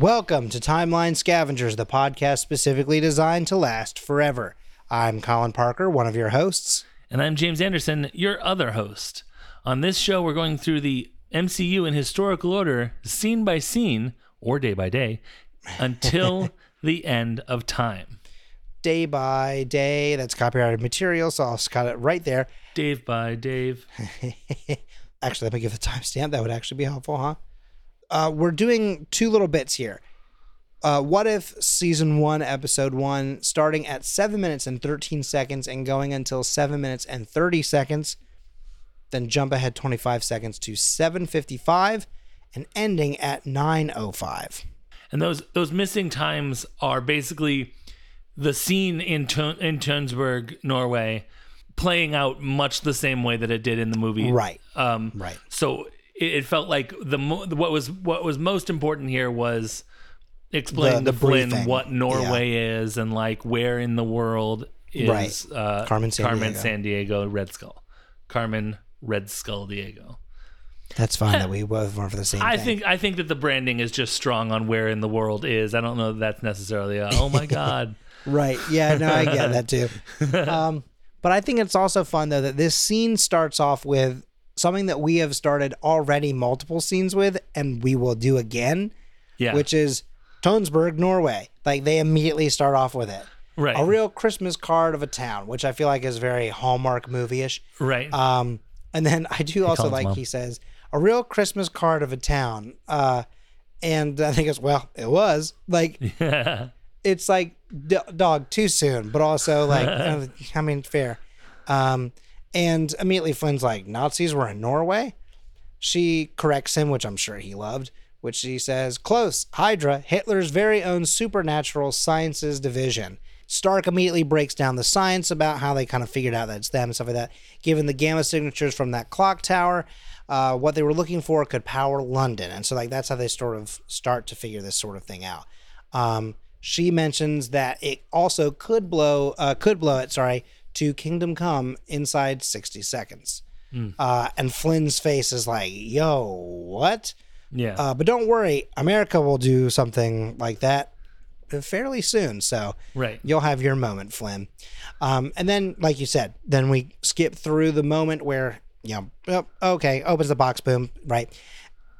Welcome to Timeline Scavengers, the podcast specifically designed to last forever. I'm Colin Parker, one of your hosts. And I'm James Anderson, your other host. On this show, we're going through the MCU in historical order, scene by scene, or day by day, until the end of time. Day by day, that's copyrighted material, so I'll cut it right there. Dave by Dave. actually, let me give the timestamp. That would actually be helpful, huh? Uh, we're doing two little bits here. Uh, what if season one, episode one, starting at seven minutes and 13 seconds and going until seven minutes and 30 seconds, then jump ahead 25 seconds to 755 and ending at 905. And those those missing times are basically the scene in Tun- in Tunsberg, Norway, playing out much the same way that it did in the movie. Right. Um, Right. So it, it felt like the mo- what was what was most important here was explaining The- to the Flynn briefing. what Norway is and like where in the world is Right. uh, Carmen San Carmen Diego. San Diego Red Skull, Carmen Red Skull Diego. That's fine that we both went for the same I thing. think I think that the branding is just strong on where in the world is. I don't know that that's necessarily a, oh my god. Right. Yeah, no, I get that too. Um, but I think it's also fun though that this scene starts off with something that we have started already multiple scenes with and we will do again, Yeah. which is Tonsberg, Norway. Like they immediately start off with it. right. A real Christmas card of a town, which I feel like is very Hallmark movie-ish. right. Um, and then I do also Colin's like mom. he says a real Christmas card of a town. Uh, and I think it's well, it was like it's like d- dog too soon, but also like I mean fair. Um, and immediately Flynn's like Nazis were in Norway. She corrects him, which I'm sure he loved. Which she says, close, Hydra, Hitler's very own supernatural sciences division. Stark immediately breaks down the science about how they kind of figured out that it's them and stuff like that. Given the gamma signatures from that clock tower, uh, what they were looking for could power London. And so, like, that's how they sort of start to figure this sort of thing out. Um, she mentions that it also could blow, uh, could blow it, sorry, to Kingdom Come inside 60 seconds. Uh, and Flynn's face is like, yo, what? yeah. Uh, but don't worry, America will do something like that fairly soon. So right. you'll have your moment, Flynn. Um, and then, like you said, then we skip through the moment where, you know, oh, okay, opens the box, boom, right.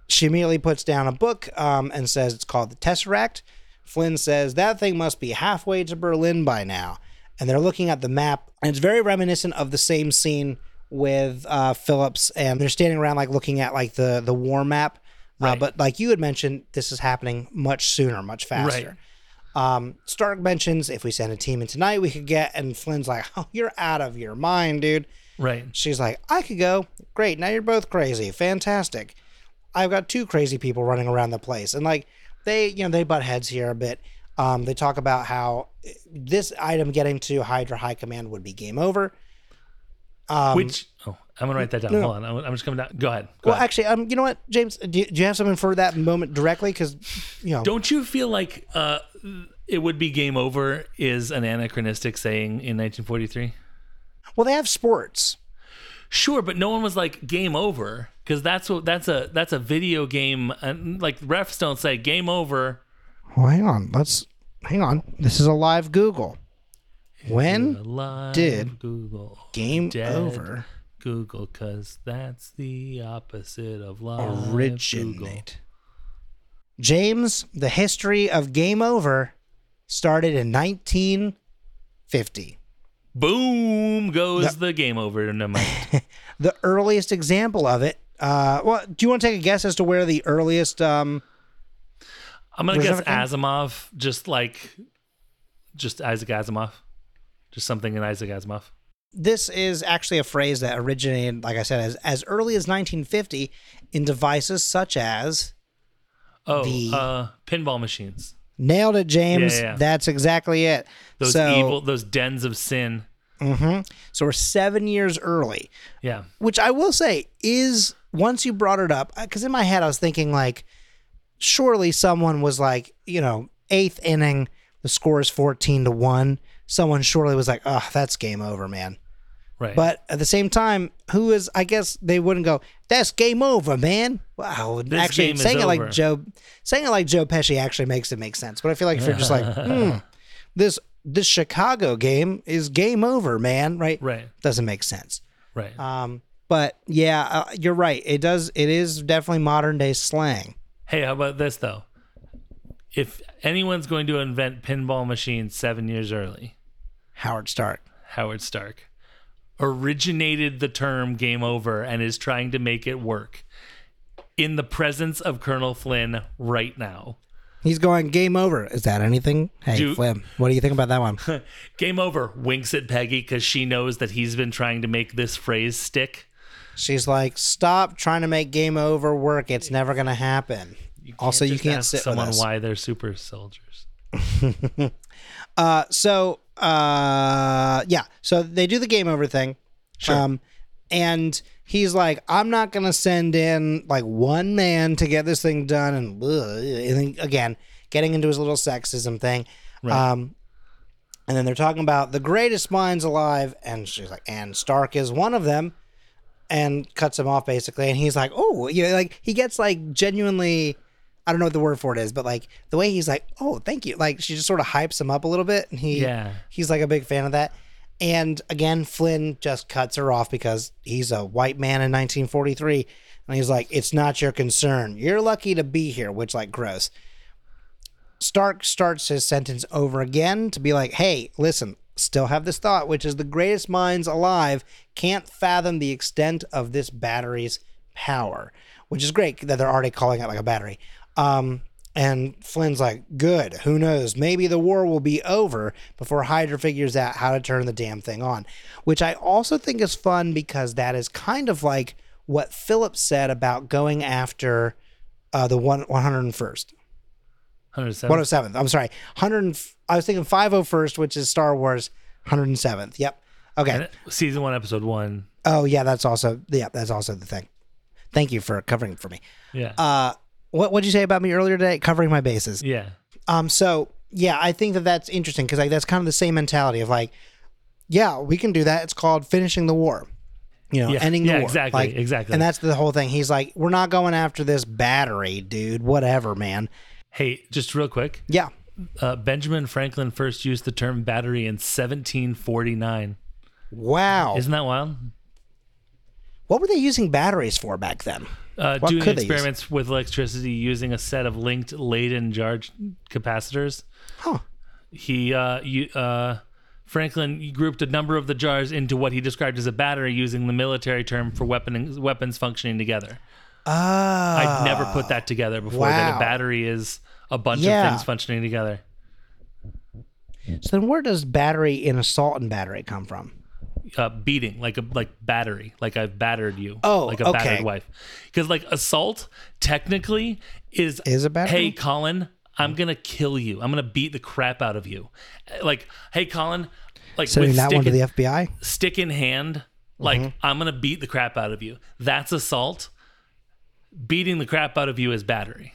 She immediately puts down a book um, and says it's called the Tesseract. Flynn says that thing must be halfway to Berlin by now. And they're looking at the map, and it's very reminiscent of the same scene with uh, Phillips, and they're standing around like looking at like the the war map. Uh, Right. but like you had mentioned, this is happening much sooner, much faster. Um, Stark mentions if we send a team in tonight, we could get, and Flynn's like, "Oh, you're out of your mind, dude." Right. She's like, "I could go. Great. Now you're both crazy. Fantastic. I've got two crazy people running around the place." And like they, you know, they butt heads here a bit. Um, they talk about how this item getting to Hydra High Command would be game over. Um, Which oh, I'm gonna write that down. no. Hold on. I'm, I'm just coming down. Go ahead. Go well, ahead. actually, um, you know what, James, do you, do you have something for that moment directly? Because, you know, Don't you feel like uh, it would be game over is an anachronistic saying in 1943? well, they have sports. Sure, but no one was like game over because that's what that's a that's a video game and like refs don't say game over. Well, hang on. Let's hang on. This is a live Google. When Alive, did Google game dead over Google because that's the opposite of live Google. originate? James, the history of game over started in 1950. Boom goes the game over the. The earliest example of it. Uh, well, do you want to take a guess as to where the earliest? Um, I'm gonna guess Asimov, just like just Isaac Asimov, just something in Isaac Asimov. this is actually a phrase that originated, like I said, as as early as 1950 in devices such as Oh, The- uh, pinball machines. nailed it, James. Yeah, yeah, yeah. That's exactly it. Those so, evil, those dens of sin. mhm. So we're seven years early. Yeah, which I will say is once you brought it up, because in my head I was thinking like, surely someone was like, you know, eighth inning, the score is fourteen to one. Someone surely was like, oh, that's game over, man. Right. But at the same time, who is? I guess they wouldn't go. That's game over, man. Wow. This actually, game is saying it over. like Joe, saying it like Joe Pesci actually makes it make sense. But I feel like if you're just like, hmm, this this Chicago game is game over, man. Right? right. Doesn't make sense. Right. Um, but yeah, uh, you're right. It does. It is definitely modern day slang. Hey, how about this though? If anyone's going to invent pinball machines seven years early, Howard Stark. Howard Stark originated the term game over and is trying to make it work in the presence of Colonel Flynn right now. He's going game over. Is that anything? Hey, Flynn, what do you think about that one? Game over winks at Peggy because she knows that he's been trying to make this phrase stick. She's like, stop trying to make game over work. It's never gonna happen. also, you can't ask sit with someone us. why they're super soldiers. Uh, so uh, yeah, so they do the game over thing. Sure. Um, and he's like, I'm not gonna send in like one man to get this thing done, and, and then, again, getting into his little sexism thing. Um, and then they're talking about the greatest minds alive, and she's like, and Stark is one of them, and cuts him off basically, and he's like, oh, you know, like he gets like genuinely. I don't know what the word for it is, but like the way he's like, "Oh, thank you." Like she just sort of hypes him up a little bit, and he Yeah. he's like a big fan of that. And again, Flynn just cuts her off because he's a white man in 1943, and he's like, "It's not your concern. You're lucky to be here," which like gross. Stark starts his sentence over again to be like, "Hey, listen, still have this thought, which is the greatest minds alive can't fathom the extent of this battery's power," which is great that they're already calling it like a battery. Um, and Flynn's like, "Good. Who knows? Maybe the war will be over before Hydra figures out how to turn the damn thing on." Which I also think is fun because that is kind of like what Philip said about going after uh, the one 101st. 107. 107th. I'm sorry. 100. and f- I was thinking 501st, which is Star Wars 107th. Yep. Okay. Season one, episode one. Oh yeah, that's also yeah, that's also the thing. Thank you for covering for me. Yeah. Uh, what what'd you say about me earlier today? Covering my bases. yeah. Um. So yeah, I think that that's interesting because like that's kind of the same mentality of like, yeah, we can do that. It's called finishing the war. You know, Yeah. ending the Yeah, war. exactly, Like, exactly. And that's the whole thing. He's like, we're not going after this battery, dude. Whatever, man. Hey, just real quick. Yeah. Uh, Benjamin Franklin first used the term battery in 1749. Wow. Isn't that wild? what were they using batteries for back then? Uh, What doing could they use? experiments with electricity using a set of linked Leyden jar capacitors. Huh. He uh, you, uh, Franklin grouped a number of the jars into what he described as a battery, using the military term for weapon weapons functioning together. Ah. I'd never put that together before. That a battery is a bunch Yeah. of things functioning together. So then, where does battery in assault and battery come from? uh, beating, like a like battery, like I've battered you. Oh, like a okay. battered wife. Because like assault technically is Is a battery? Hey, Colin, I'm gonna kill you. I'm gonna beat the crap out of you. Like, hey, Colin, like Sending with that one to in, the FBI. stick in hand, like Mm-hmm. I'm gonna beat the crap out of you. That's assault. Beating the crap out of you is battery.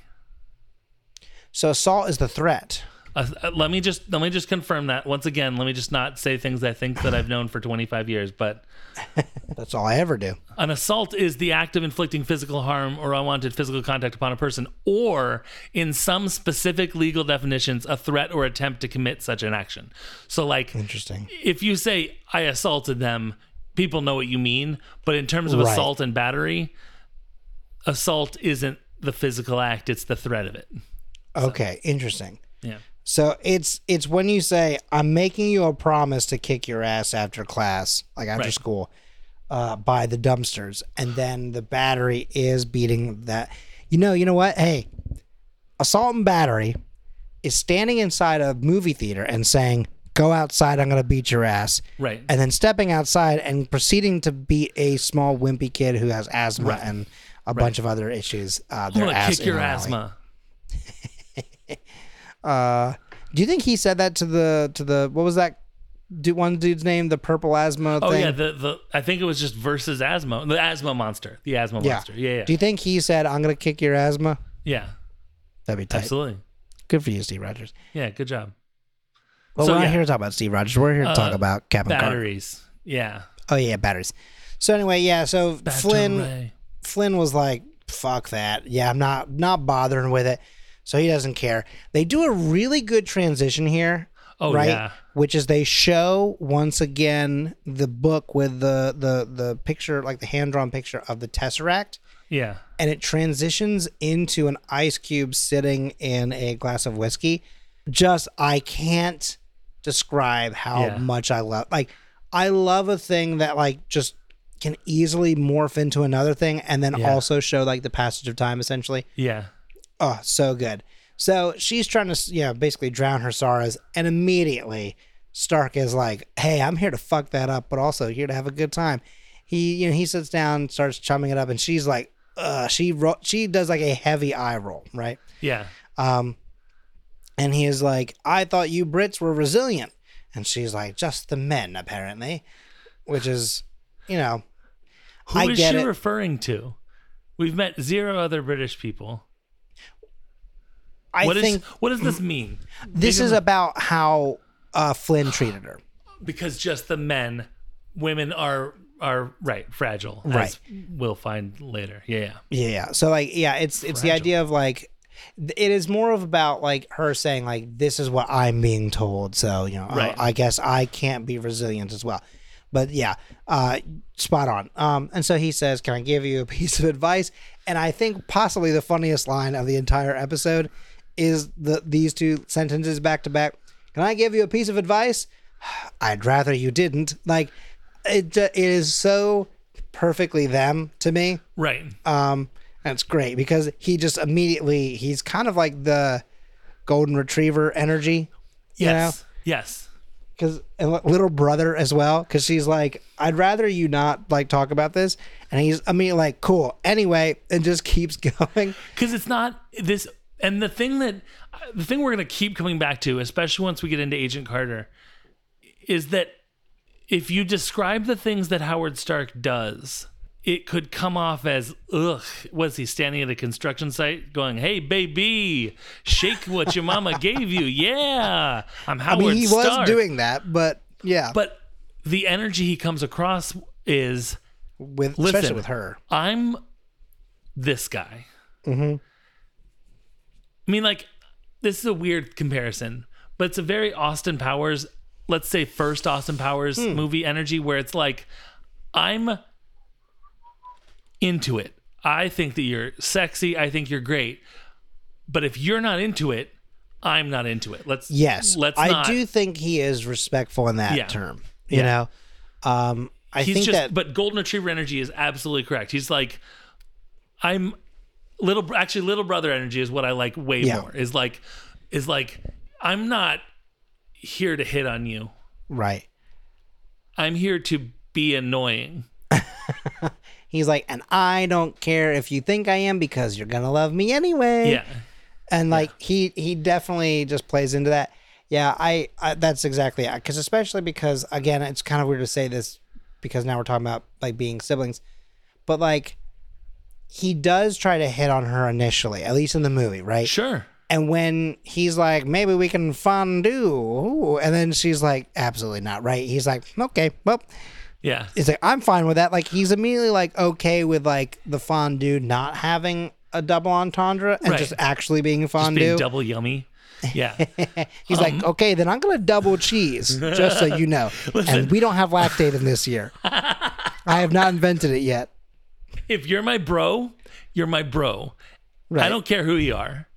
So assault is the threat. Uh, uh, let me just let me just confirm that once again. Let me just not say things I think that I've known for 25 years, but That's all I ever do. An assault is the act of inflicting physical harm or unwanted physical contact upon a person, or in some specific legal definitions, a threat or attempt to commit such an action. So, like, Interesting. if you say, I assaulted them, people know what you mean. But in terms of Right. assault and battery, assault isn't the physical act, it's the threat of it. Okay, interesting. Yeah. So it's it's when you say I'm making you a promise to kick your ass after class, like after Right. school, uh, by the dumpsters, and then the battery is beating that. You know, you know what? Hey, assault and battery is standing inside a movie theater and saying, "Go outside, I'm gonna beat your ass," Right. and then stepping outside and proceeding to beat a small wimpy kid who has asthma Right. and a bunch of other issues. Uh, I'm their to ass kick your in an alley. asthma. Uh, do you think he said that to the to the what was that? Du- one dude's name, the purple asthma Oh, thing. yeah. The, the I think it was just versus asthma. The asthma monster. The asthma yeah. monster. Yeah. Yeah. Do you think he said, "I'm gonna kick your asthma"? yeah. That'd be tight. Absolutely. Good for you, Steve Rogers. Yeah. Good job. Well, So, we're not yeah. here to talk about Steve Rogers. We're here to talk Uh, about Captain Carter. batteries. Yeah. Oh yeah, batteries. So anyway, yeah. So Flynn Ray. Flynn was like, "Fuck that. Yeah, I'm not not bothering with it." So he doesn't care. They do a really good transition here. Oh, right? yeah. Which is they show once again the book with the the the picture, like the hand drawn picture of the Tesseract, Yeah. and it transitions into an ice cube sitting in a glass of whiskey. Just I can't describe how Yeah. much I love. Like I love a thing that like just can easily morph into another thing, and then Yeah. also show like the passage of time, essentially. Yeah. Oh, so good. So she's trying to, you know, basically drown her sorrows, and immediately Stark is like, "Hey, I'm here to fuck that up, but also here to have a good time." He, you know, he sits down, starts chumming it up, and she's like, "Uh," she ro- she does like a heavy eye roll, right? Yeah. Um, and he is like, "I thought you Brits were resilient," and she's like, "Just the men, apparently," which is, you know, Who I is she it. referring to? We've met zero other British people. I What is think what does this mean? this is about how uh, Flynn treated her. Because just the men, women are are right fragile, Right. As we'll find later. Yeah. yeah. Yeah, yeah. So like, yeah, it's it's the idea of like, it is more of about like her saying like, this is what I'm being told. So you know, I- I, guess I can't be resilient as well. But yeah, uh, spot on. Um, and so he says, "Can I give you a piece of advice?" And I think possibly the funniest line of the entire episode is the these two sentences back to back. Can I give you a piece of advice? I'd rather you didn't. Like, it, it is so perfectly them to me. Right. Um, and it's great because he just immediately he's kind of like the golden retriever energy, you yes. Yes. Because little brother as well. Because she's like, I'd rather you not like talk about this, and he's I mean like cool anyway, and just keeps going. because it's not this and the thing that the thing we're going to keep coming back to especially once we get into agent carter is that if you describe the things that howard stark does it could come off as ugh was he standing at a construction site going hey baby shake what your mama gave you yeah i'm I howard mean, he stark was doing that, but yeah, but the energy he comes across is with listen. especially with her. I'm this guy. Mm-hmm. I mean, like, this is a weird comparison, but it's a very Austin Powers, let's say, first Austin Powers Hmm. movie energy where it's like, I'm into it. I think that you're sexy. I think you're great. But if you're not into it, I'm not into it. Let's Yes, Let's I not. do think he is respectful in that Yeah. term. You Yeah. know, um, I he's think just that but golden retriever energy is absolutely correct he's like i'm little actually little brother energy is what i like way Yeah. more is like is like i'm not here to hit on you right. i'm here to be annoying He's like, and I don't care if you think I am because you're gonna love me anyway. yeah and like he he definitely just plays into that. Yeah, I, I that's exactly because especially because again, it's kind of weird to say this because now we're talking about like being siblings, but like he does try to hit on her initially, at least in the movie, right? sure And when he's like, maybe we can fondue, and then she's like, absolutely not, right? He's like, okay, well, yeah it's like I'm fine with that. Like he's immediately like okay with like the fondue not having a double entendre and Right. just actually being just fondue. being double yummy yeah He's like, um. okay, then I'm gonna double cheese, just so you know. and we don't have Lactaid in this year. I have not invented it yet. if you're my bro you're my bro i Right. don't care who you are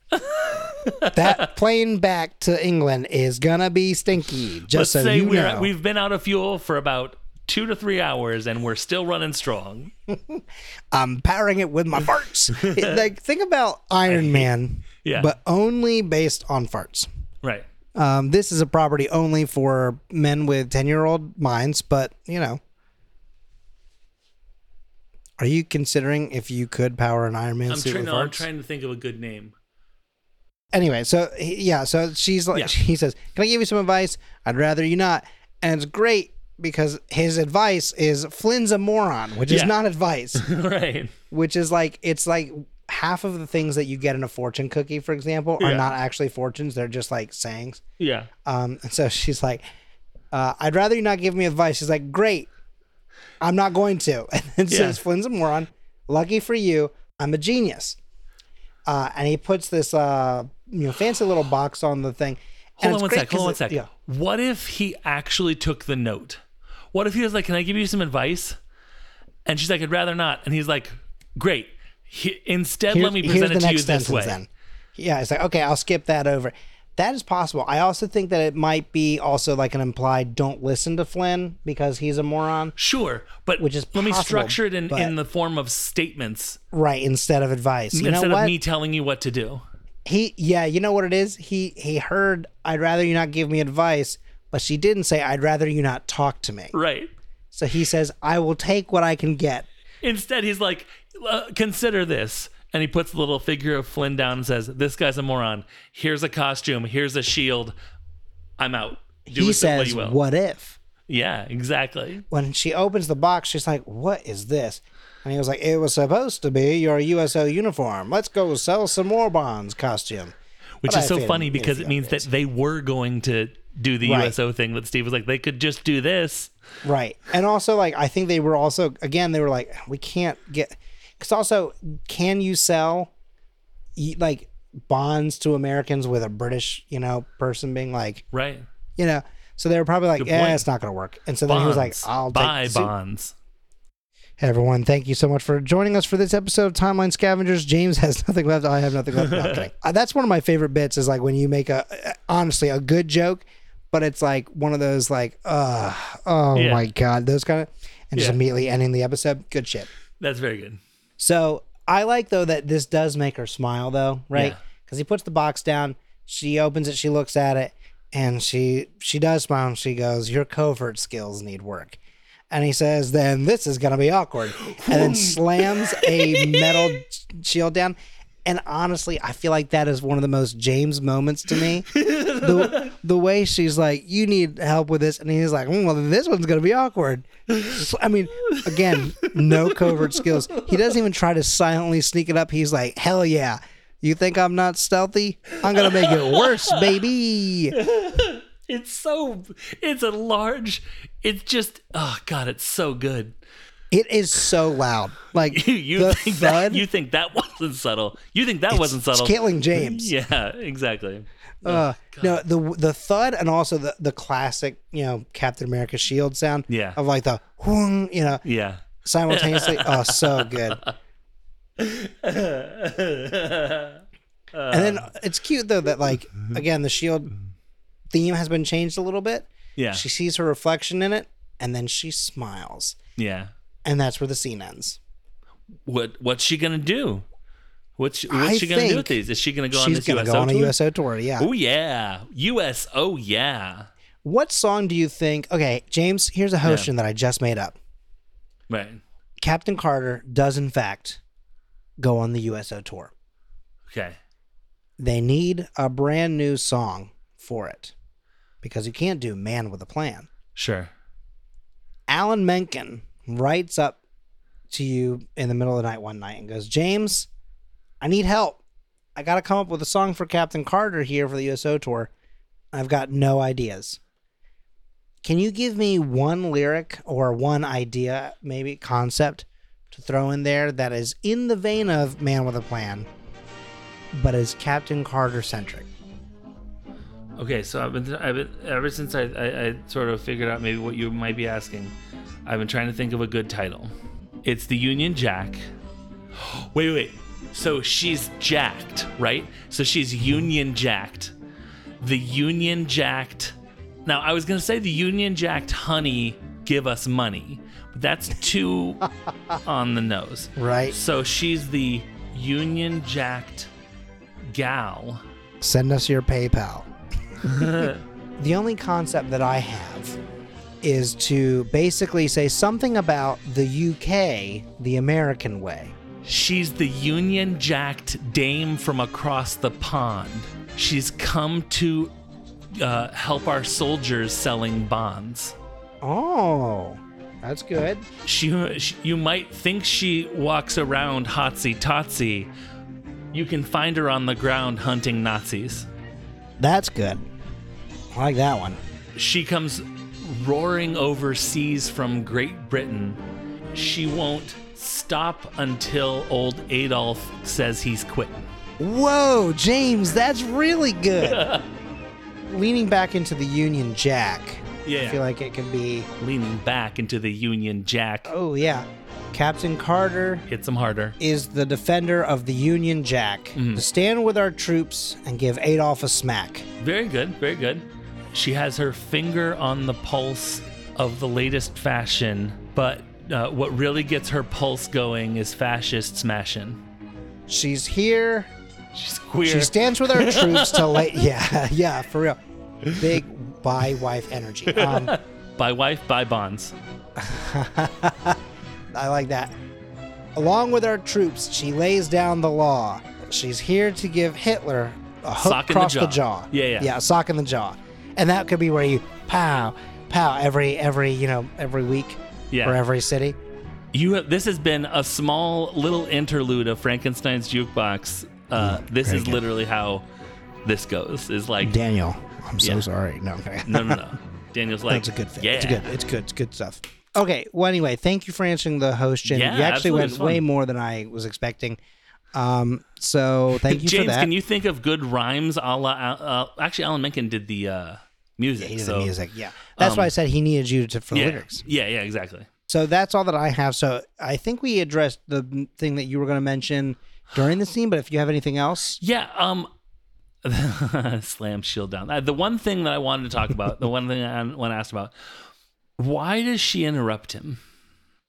That plane back to England is gonna be stinky. Just let's so say you we're know. we've been out of fuel for about two to three hours and we're still running strong I'm powering it with my farts. It- like think about Iron Man, yeah but only based on farts. right Um, this is a property only for men with ten year old minds, but you know. Are you considering if you could power an Iron Man I'm, suit trying, with no, I'm trying to think of a good name anyway, so yeah, so she's like, Yeah. he says, "Can I give you some advice? I'd rather you not." And it's great because his advice is Flynn's a moron, which is Yeah. not advice, right which is like it's like half of the things that you get in a fortune cookie, for example, are Yeah. not actually fortunes; they're just like sayings. yeah Um, and so she's like, uh, "I'd rather you not give me advice." She's like, "Great." I'm not going to. And then Yeah. says Flynn's a moron. Lucky for you, I'm a genius. Uh, and he puts this uh, you know fancy little box on the thing. And Hold on it's one great sec. Hold on one 'cause it- sec. Yeah. What if he actually took the note? What if he was like, "Can I give you some advice?" And she's like, "I'd rather not." And he's like, "Great. He, instead, Here's- let me present it to you this way." then. Yeah, it's like okay, I'll skip that over. That is possible. I also think that it might be also like an implied don't listen to Flynn because he's a moron. Sure, but Which is let me structure it in, but- in the form of statements Right, instead of advice. You instead know what? of me telling you what to do. he yeah, you know what it is? He he heard I'd rather you not give me advice, but she didn't say I'd rather you not talk to me. Right. So he says I will take what I can get. Instead, he's like, uh, "Consider this." And he puts the little figure of Flynn down and says, "This guy's a moron. Here's a costume. Here's a shield. I'm out. Do he what says you will." what if? Yeah, exactly. When she opens the box, she's like, "What is this?" And he was like, "It was supposed to be your USO uniform. Let's go sell some more bonds costume." Which But is I so funny because it means that they were going to do the Right. USO thing that Steve was like, they could just do this. Right. And also, like, I think they were also, again, they were like, we can't get, because also, can you sell, like, bonds to Americans with a British, you know, person being like, Right. you know, so they were probably like, yeah, it's not going to work. And so then he was like, I'll buy take bonds. Hey, everyone, thank you so much for joining us for this episode of Timeline Scavengers. James has nothing left. I have nothing left. No. Uh, that's one of my favorite bits is like when you make a, honestly, a good joke, but it's like one of those like, uh, oh Yeah. my God, those kind of, and just Yeah. immediately ending the episode. Good shit. That's very good. So I like though that this does make her smile though, right? Yeah. Because he puts the box down, she opens it, she looks at it, and she she does smile. And she goes, "Your covert skills need work." And he says, "Then this is gonna be awkward," and then slams a metal shield down. And honestly, I feel like that is one of the most James moments to me. the the way she's like, "You need help with this," and he's like, mm, "Well, this one's gonna be awkward." So, I mean, again, no covert skills. He doesn't even try to silently sneak it up. He's like, "Hell yeah." You think I'm not stealthy? I'm gonna make it worse, baby. It's so, it's a large, it's just, oh God, it's so good. It is so loud. Like You, you the think thud. that, you think that wasn't subtle. You think that wasn't it's subtle. killing James. Yeah, exactly. Uh, no, the the thud and also the the classic, you know, Captain America shield sound. Yeah. Of like the you know, Yeah. simultaneously. oh, so good. And then it's cute though that like again the shield theme has been changed a little bit. Yeah. She sees her reflection in it, and then she smiles, Yeah. And that's where the scene ends. What What's she gonna do? What's What's I she gonna do with these? Is she gonna go on this gonna USO go on a tour? USO tour. Yeah. Oh yeah, US. Oh yeah. What song do you think? Okay, James. Here's a notion that I just made up. Right. Captain Carter does in fact go on the USO tour. Okay. They need a brand new song for it because you can't do Man with a Plan. Sure. Alan Menken writes up to you in the middle of the night one night and goes, James, I need help. I got to come up with a song for Captain Carter here for the USO tour. I've got no ideas. Can you give me one lyric or one idea, maybe concept, to throw in there that is in the vein of Man with a Plan, but is Captain Carter centric? Okay, so I've been, I've been ever since I, I, I sort of figured out maybe what you might be asking. I've been trying to think of a good title. It's the Union Jack. Wait, wait. So she's jacked, right? So she's Union jacked. The Union jacked. Now I was gonna say the Union jacked honey give us money, but that's too on the nose. Right. So she's the Union jacked gal. Send us your PayPal. the only concept that I have is to basically say something about the UK, the American way. She's the Union jacked dame from across the pond. She's come to uh, help our soldiers selling bonds. Oh, that's good. She, she, you might think she walks around hotsy totsy. You can find her on the ground hunting Nazis. That's good. I like that one. She comes roaring overseas from Great Britain, she won't stop until old Adolf says he's quitting. Whoa, James, that's really good. Leaning back into the Union Jack. Yeah. I feel like it could be. Leaning back into the Union Jack, Oh, yeah. Captain Carter hits him harder. is the defender of the Union Jack Mm-hmm. to stand with our troops and give Adolf a smack. Very good, very good. She has her finger on the pulse of the latest fashion, but uh, what really gets her pulse going is fascist smashing. She's here. She's queer. She stands with our troops to lay. Yeah, yeah, for real. Big by wife energy. Um, Buy wife, buy bonds. I like that. Along with our troops, she lays down the law. She's here to give Hitler a hook Sock in the across the jaw. jaw. Yeah, yeah. Yeah, a sock in the jaw. And that could be where you pow, pow every every, you know, every week Yeah. or every city. You have, this has been a small little interlude of Frankenstein's jukebox. Uh, this is good. literally how this goes. Is like Daniel, I'm so Yeah. sorry. No, okay. no, no, no. Daniel's like, That's a good thing. Yeah, It's good. It's good. It's good stuff. Okay. Well, anyway, thank you for answering the host, Jen. Yeah, you actually went way more than I was expecting. Um, so thank you James, for that. can you think of good rhymes? A la, uh, actually, Alan Menken did the uh, music. He so the music. Yeah, that's why I said he needed you to for the yeah, lyrics. yeah, yeah, exactly. So that's all that I have. So I think we addressed the thing that you were going to mention during the scene. But if you have anything else, Yeah. Um. slam shield down. Uh, The one thing that I wanted to talk about, the one thing I want to ask about, why does she interrupt him?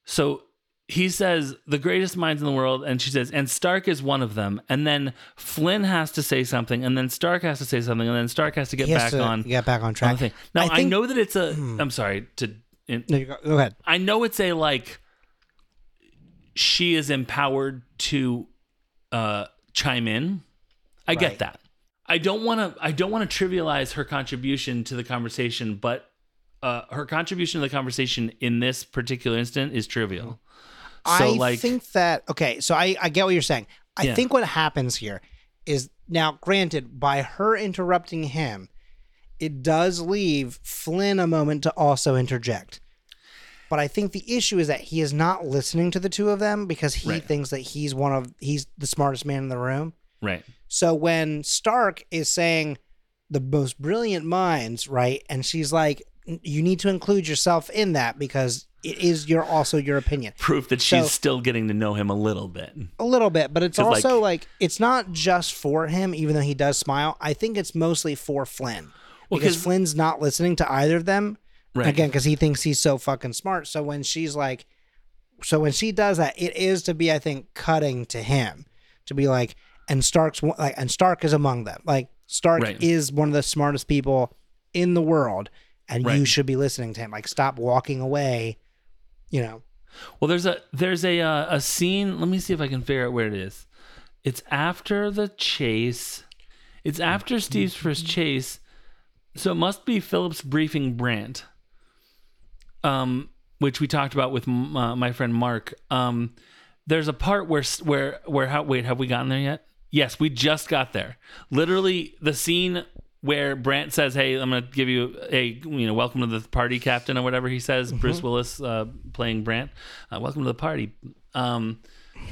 So he says the greatest minds in the world, and she says, and Stark is one of them. And then Flynn has to say something, and then Stark has to say something, and then Stark has to get he has back to on, get back on on track. the thing. Now I, think- Hmm. know that it's a. am sorry to. In, No, you go, go ahead. I know it's a like. She is empowered to uh, chime in. I Right. get that. I don't want to. I don't want to trivialize her contribution to the conversation, but uh, her contribution to the conversation in this particular instant is trivial. So, I like, think that okay. So I I get what you're saying. I Yeah. think what happens here is now, granted, by her interrupting him, it does leave Flynn a moment to also interject. But I think the issue is that he is not listening to the two of them because he Right. thinks that he's one of he's the smartest man in the room. right, So when Stark is saying the most brilliant minds, right, and she's like, you need to include yourself in that because it is your also your opinion proof that she's So- still getting to know him a little bit. a little bit, but it's also like, it's not just for him, even though he does smile. I think it's mostly for Flynn Well, because 'cause- Flynn's not listening to either of them Right. again because he thinks he's so fucking smart. So when she's like, so when she does that, it is to be, I think, cutting to him to be like, and Stark's like, and Stark is among them. Like Stark Right. is one of the smartest people in the world, and you should be listening to him. Like, stop walking away. You know, Well, there's a there's a uh, a scene. Let me see if I can figure out where it is. It's after the chase. It's after Steve's first chase, so it must be Phillips briefing Brandt, Um, which we talked about with m- uh, my friend Mark. Um, there's a part where where where how wait have we gotten there yet? Yes, we just got there. Literally, the scene where Brandt says, "Hey, I'm going to give you a you know welcome to the party, Captain," or whatever he says. Bruce Willis uh, playing Brandt. Uh, welcome to the party. Um,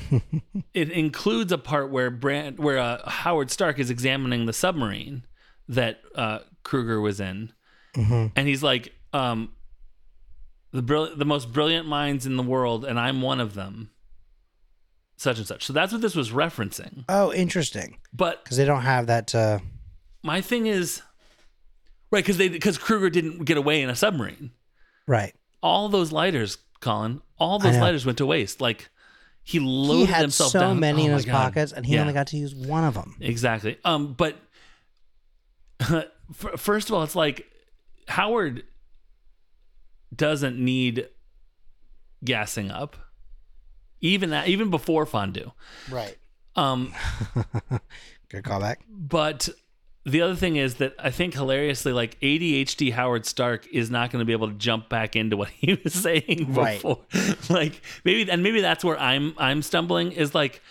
it includes a part where Brandt, where uh, Howard Stark is examining the submarine that uh, Kruger was in, and he's like, um, "the brill- the most brilliant minds in the world, and I'm one of them." Such and such. So that's what this was referencing. oh, interesting But because they don't have that. Uh, my thing is, right? Because they because Kruger didn't get away in a submarine. right. All those lighters, Colin, all those lighters went to waste. Like he loaded he had himself so down. many Oh in his God. pockets, and he Yeah. only got to use one of them. Exactly. Um, but first of all, it's like Howard doesn't need gassing up, even that, even before fondue. Right. Um, Good callback. but the other thing is that I think hilariously, like ADHD Howard Stark is not going to be able to jump back into what he was saying Right. before. like maybe, and maybe that's where I'm I'm stumbling is like,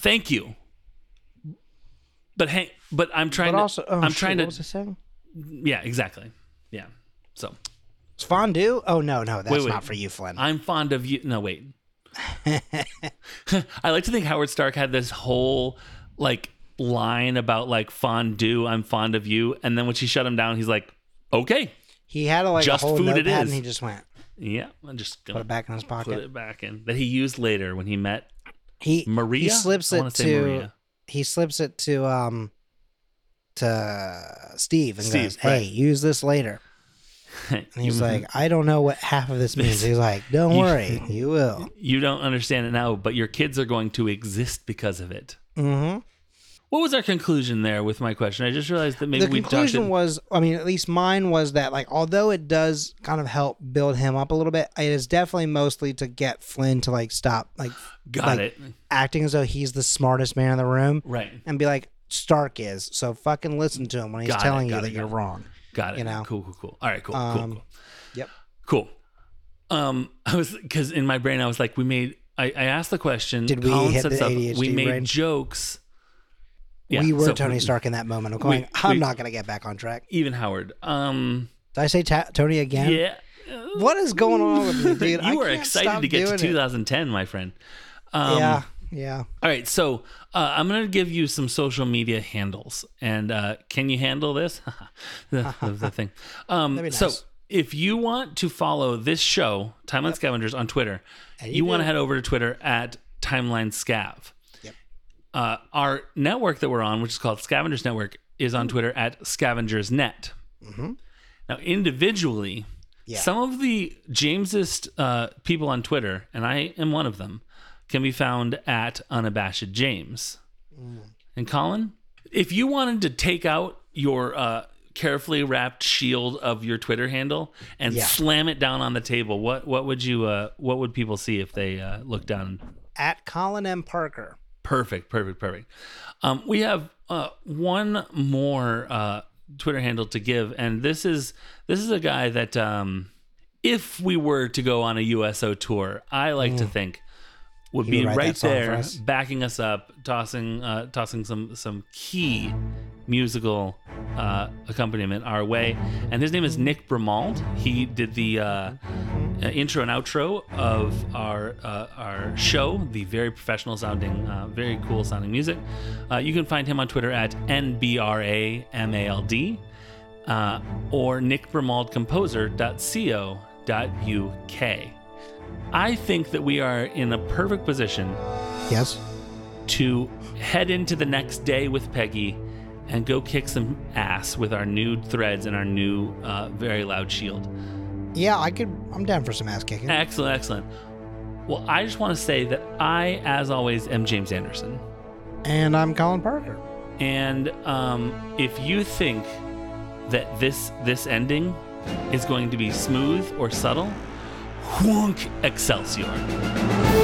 thank you. But hey, but I'm trying But to. oh, I'm shit, trying what to. was I saying? Yeah, exactly. Yeah. So It's fondue? Oh no, no, that's Wait, wait. not for you, Flynn. I'm fond of you. No, wait. I like to think Howard Stark had this whole like line about like fondue. I'm fond of you, and then when she shut him down, he's like, "Okay, he had a, like Just a whole food it is. and he just went yeah, I'm just put it back in his pocket. put it back in." That he used later when he met He Maria. he slips it wanna Maria. he slips it to um to Steve and Steve, goes, "Hey, right. use this later." And he's like, "I don't know what half of this means." He's like, "Don't You- worry, you will." "You don't understand it now, but your kids are going to exist because of it." Mm-hmm. What was our conclusion there with my question? I just realized that maybe the we conclusion in- was i mean at least mine was that like although it does kind of help build him up a little bit it is definitely mostly to get flynn to like stop like Got like, it. acting as though he's the smartest man in the room Right. and be like stark is so fucking listen to him when he's Got it, telling you got that you're it. wrong Got it. You know? Cool, cool, cool. All right, cool, cool, Um, cool. yep Cool. Um, I was because in my brain I was like, we made. I, I asked the question. Did we Colin hit the ADHD We made brain? jokes. Yeah, we were so tony stark in that moment of going we- i'm we- not gonna get back on track Even Howard. Um. did i say ta- tony again Yeah. what is going on with me dude you were excited to get to doing it. 2010, my friend. Um, yeah yeah All right, so uh, I'm going to give you some social media handles, and uh, can you handle this? the, the, thing. Um, be So if you want to follow this show, Timeline Scavengers, on Twitter, And you, you want to head over to Twitter at Timeline Scav. Uh, our network that we're on, which is called Scavengers Network, is on Twitter at Scavengers Net. Mm-hmm. Now, individually, Yeah. some of the Jamesest uh, people on Twitter, and I am one of them, can be found at Unabashed James. Mm. And Colin, if you wanted to take out your uh, carefully wrapped shield of your Twitter handle and Yeah. slam it down on the table, what what would you uh, what would people see if they uh, look down? at colin m parker Perfect, perfect, perfect. Um, we have uh, one more uh, Twitter handle to give, and this is this is a guy that um, if we were to go on a USO tour, I like to think would be right that song for there, backing us up, tossing uh, tossing some some key musical uh, accompaniment our way. And his name is Nick Bramald. He did the uh, uh, intro and outro of our uh, our show, the very professional sounding, uh, very cool sounding music. Uh, you can find him on Twitter at nbramald uh, or nickbramaldcomposer.co.uk. I think that we are in a perfect position yes to head into the next day with Peggy and go kick some ass with our new threads and our new uh, very loud shield. yeah i could i'm down for some ass kicking Excellent, excellent. Well, I just want to say that I, as always, am James Anderson. and i'm colin parker And um, if you think that this this ending is going to be smooth or subtle, whunk Excelsior.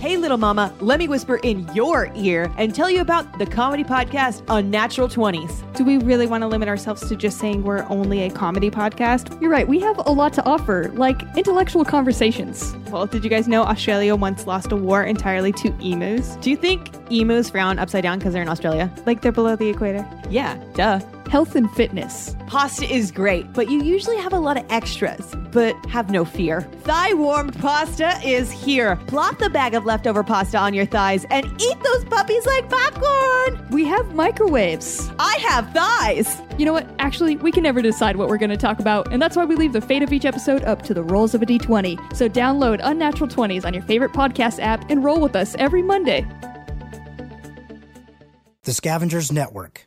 Hey, little mama, let me whisper in your ear and tell you about the comedy podcast Unnatural 20s. Do we really want to limit ourselves to just saying we're only a comedy podcast? You're right, we have a lot to offer, like intellectual conversations. Well, did you guys know Australia once lost a war entirely to emus? Do you think emus frown upside down because they're in Australia? Like they're below the equator? Yeah, duh. Health and fitness. Pasta is great, but you usually have a lot of extras. But have no fear. Thigh warmed pasta is here. Plop the bag of leftover pasta on your thighs and eat those puppies like popcorn. We have microwaves. I have thighs. You know what? Actually, we can never decide what we're going to talk about, and that's why we leave the fate of each episode up to the rolls of a d20. So download Unnatural 20s on your favorite podcast app and roll with us every Monday. the scavengers network